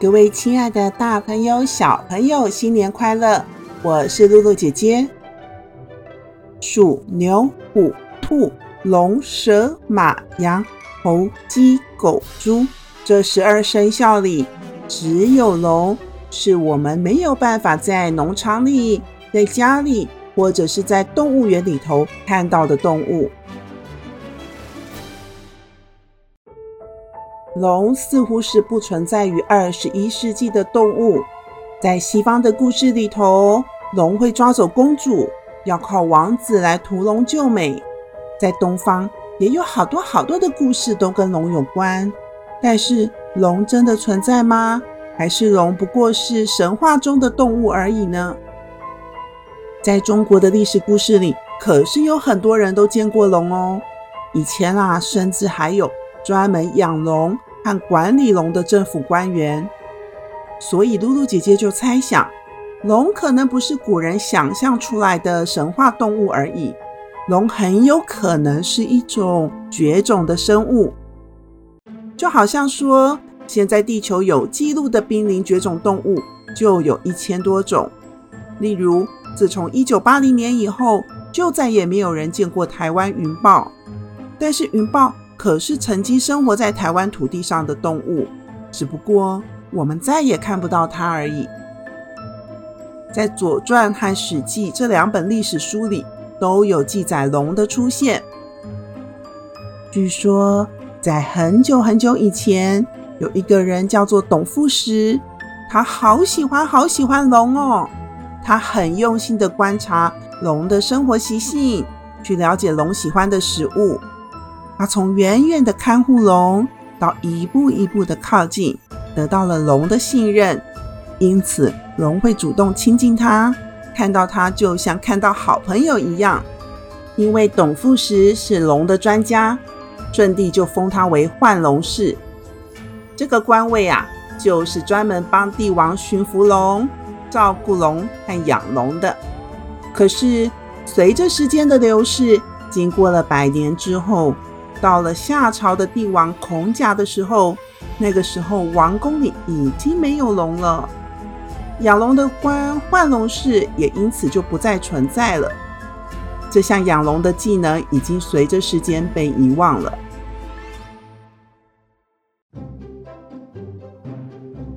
各位亲爱的大朋友、小朋友，新年快乐！我是露露姐姐。鼠、牛、虎、兔、龙、蛇、马、羊、猴、鸡、狗、猪，这十二生肖里，只有龙是我们没有办法在农场里、在家里，或者是在动物园里头看到的动物。龙似乎是不存在于二十一世纪的动物，在西方的故事里头，龙会抓走公主，要靠王子来屠龙救美。在东方也有好多好多的故事都跟龙有关，但是龙真的存在吗？还是龙不过是神话中的动物而已呢？在中国的历史故事里，可是有很多人都见过龙哦。以前啊，甚至还有专门养龙。和管理龙的政府官员，所以露露姐姐就猜想，龙可能不是古人想象出来的神话动物而已，龙很有可能是一种绝种的生物。就好像说，现在地球有记录的濒临绝种动物就有一千多种，例如，自从一九八零年以后，就再也没有人见过台湾云豹，但是云豹。可是曾经生活在台湾土地上的动物，只不过我们再也看不到它而已。在《左传》和《史记》这两本历史书里，都有记载龙的出现。据说，在很久很久以前，有一个人叫做董富石，他好喜欢好喜欢龙哦。他很用心地观察龙的生活习性，去了解龙喜欢的食物。他从远远的看护龙，到一步一步的靠近，得到了龙的信任，因此龙会主动亲近他，看到他就像看到好朋友一样。因为董富石是龙的专家，舜帝就封他为唤龙士。这个官位啊，就是专门帮帝王驯服龙、照顾龙和养龙的。可是随着时间的流逝，经过了百年之后，到了夏朝的帝王孔甲的时候，那个时候王宫里已经没有龙了，养龙的官唤龙士也因此就不再存在了。这项养龙的技能已经随着时间被遗忘了。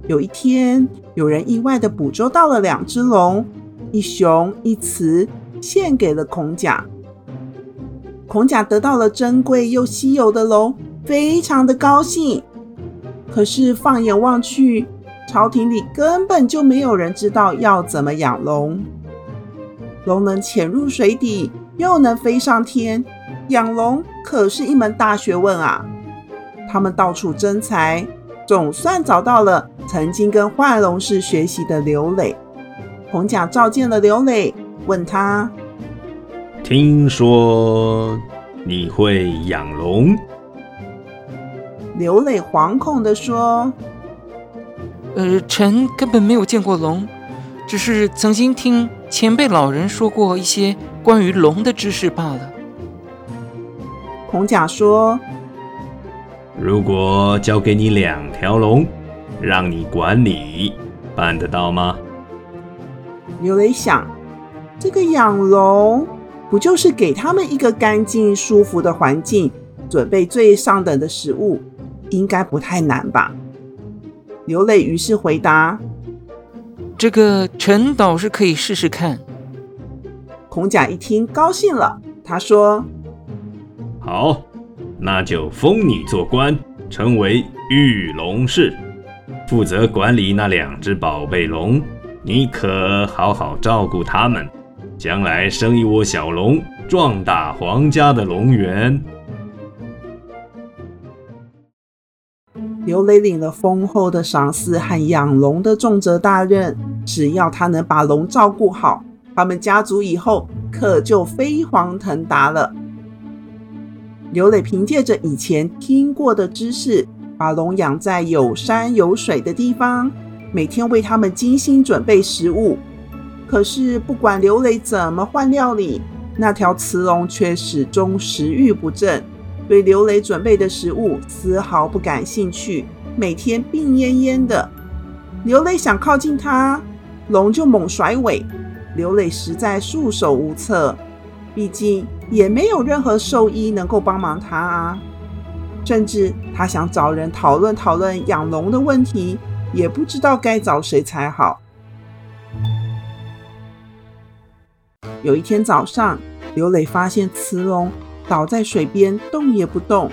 有一天，有人意外地捕捉到了两只龙，一雄一雌，献给了孔甲。孔甲得到了珍贵又稀有的龙，非常的高兴。可是放眼望去，朝廷里根本就没有人知道要怎么养龙。龙能潜入水底，又能飞上天，养龙可是一门大学问啊！他们到处征才，总算找到了曾经跟唤龙士学习的刘磊。孔甲召见了刘磊，问他。听说你会养龙？刘磊惶恐地说：“呃，臣根本没有见过龙，只是曾经听前辈老人说过一些关于龙的知识罢了。”孔甲说：“如果交给你两条龙，让你管理，办得到吗？”刘磊想：“这个养龙。”不就是给他们一个干净舒服的环境，准备最上等的食物，应该不太难吧？刘磊于是回答：“这个臣倒是可以试试看。”孔甲一听高兴了，他说：“好，那就封你做官，成为御龙士，负责管理那两只宝贝龙，你可好好照顾他们。”将来生一窝小龙，壮大皇家的龙源。刘磊领了丰厚的赏赐和养龙的重责大任，只要他能把龙照顾好，他们家族以后可就飞黄腾达了。刘磊凭借着以前听过的知识，把龙养在有山有水的地方，每天为他们精心准备食物。可是不管刘磊怎么换料理，那条雌龙却始终食欲不振。对刘磊准备的食物丝毫不感兴趣，每天病恹恹的。刘磊想靠近它，龙就猛甩尾。刘磊实在束手无策，毕竟也没有任何兽医能够帮忙他啊。甚至他想找人讨论讨论养龙的问题，也不知道该找谁才好。有一天早上，刘磊发现雌龙。倒在水边，动也不动。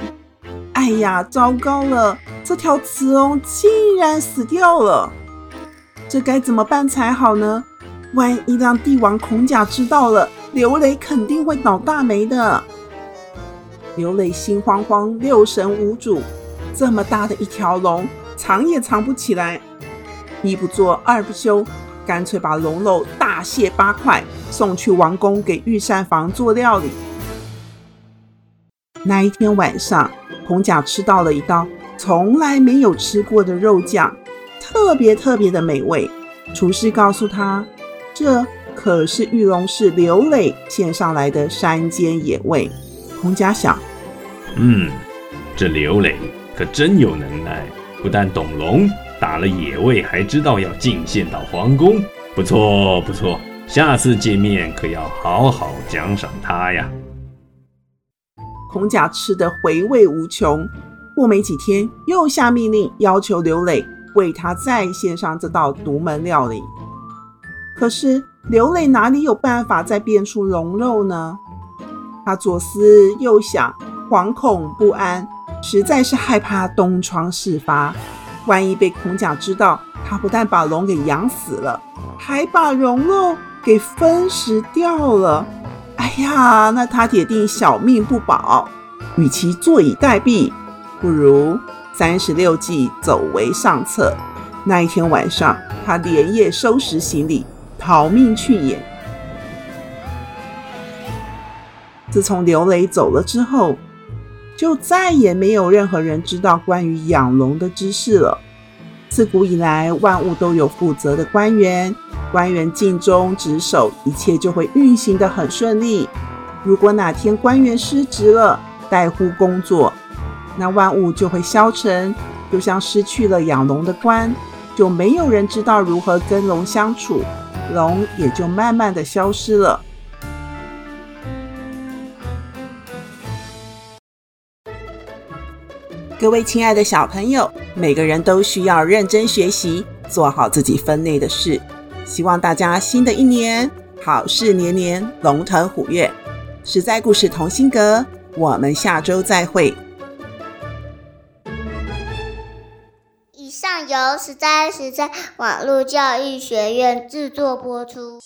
哎呀，糟糕了！这条雌龙竟然死掉了，这该怎么办才好呢？万一让帝王孔甲知道了，刘磊肯定会倒大霉的。刘磊心慌慌，六神无主。这么大的一条龙，藏也藏不起来。一不做二不休，干脆把龙肉大卸八块，送去王宫给御膳房做料理。那一天晚上，孔甲吃到了一道从来没有吃过的肉酱，特别特别的美味。厨师告诉他，这可是玉龙氏刘磊献上来的山间野味。孔甲想，嗯，这刘磊可真有能耐，不但懂龙，打了野味，还知道要进献到皇宫。不错不错，下次见面可要好好奖赏他呀。孔甲吃得回味无穷，过没几天又下命令要求刘磊为他再献上这道独门料理。可是刘磊哪里有办法再变出龙肉呢？他左思右想，惶恐不安，实在是害怕东窗事发。万一被孔甲知道，他不但把龙给养死了，还把龙肉给分食掉了。哎呀，那他铁定小命不保。与其坐以待毙，不如三十六计，走为上策。那一天晚上，他连夜收拾行李，逃命去也。自从刘磊走了之后，就再也没有任何人知道关于养龙的知识了。自古以来，万物都有负责的官员。官员尽忠职守，一切就会运行的很顺利。如果哪天官员失职了，怠忽工作，那万物就会消沉，就像失去了养龙的官，就没有人知道如何跟龙相处，龙也就慢慢的消失了。各位亲爱的小朋友，每个人都需要认真学习，做好自己分内的事。希望大家新的一年好事连连，龙腾虎跃。实在故事同心阁，我们下周再会。以上由实在实在网络教育学院制作播出。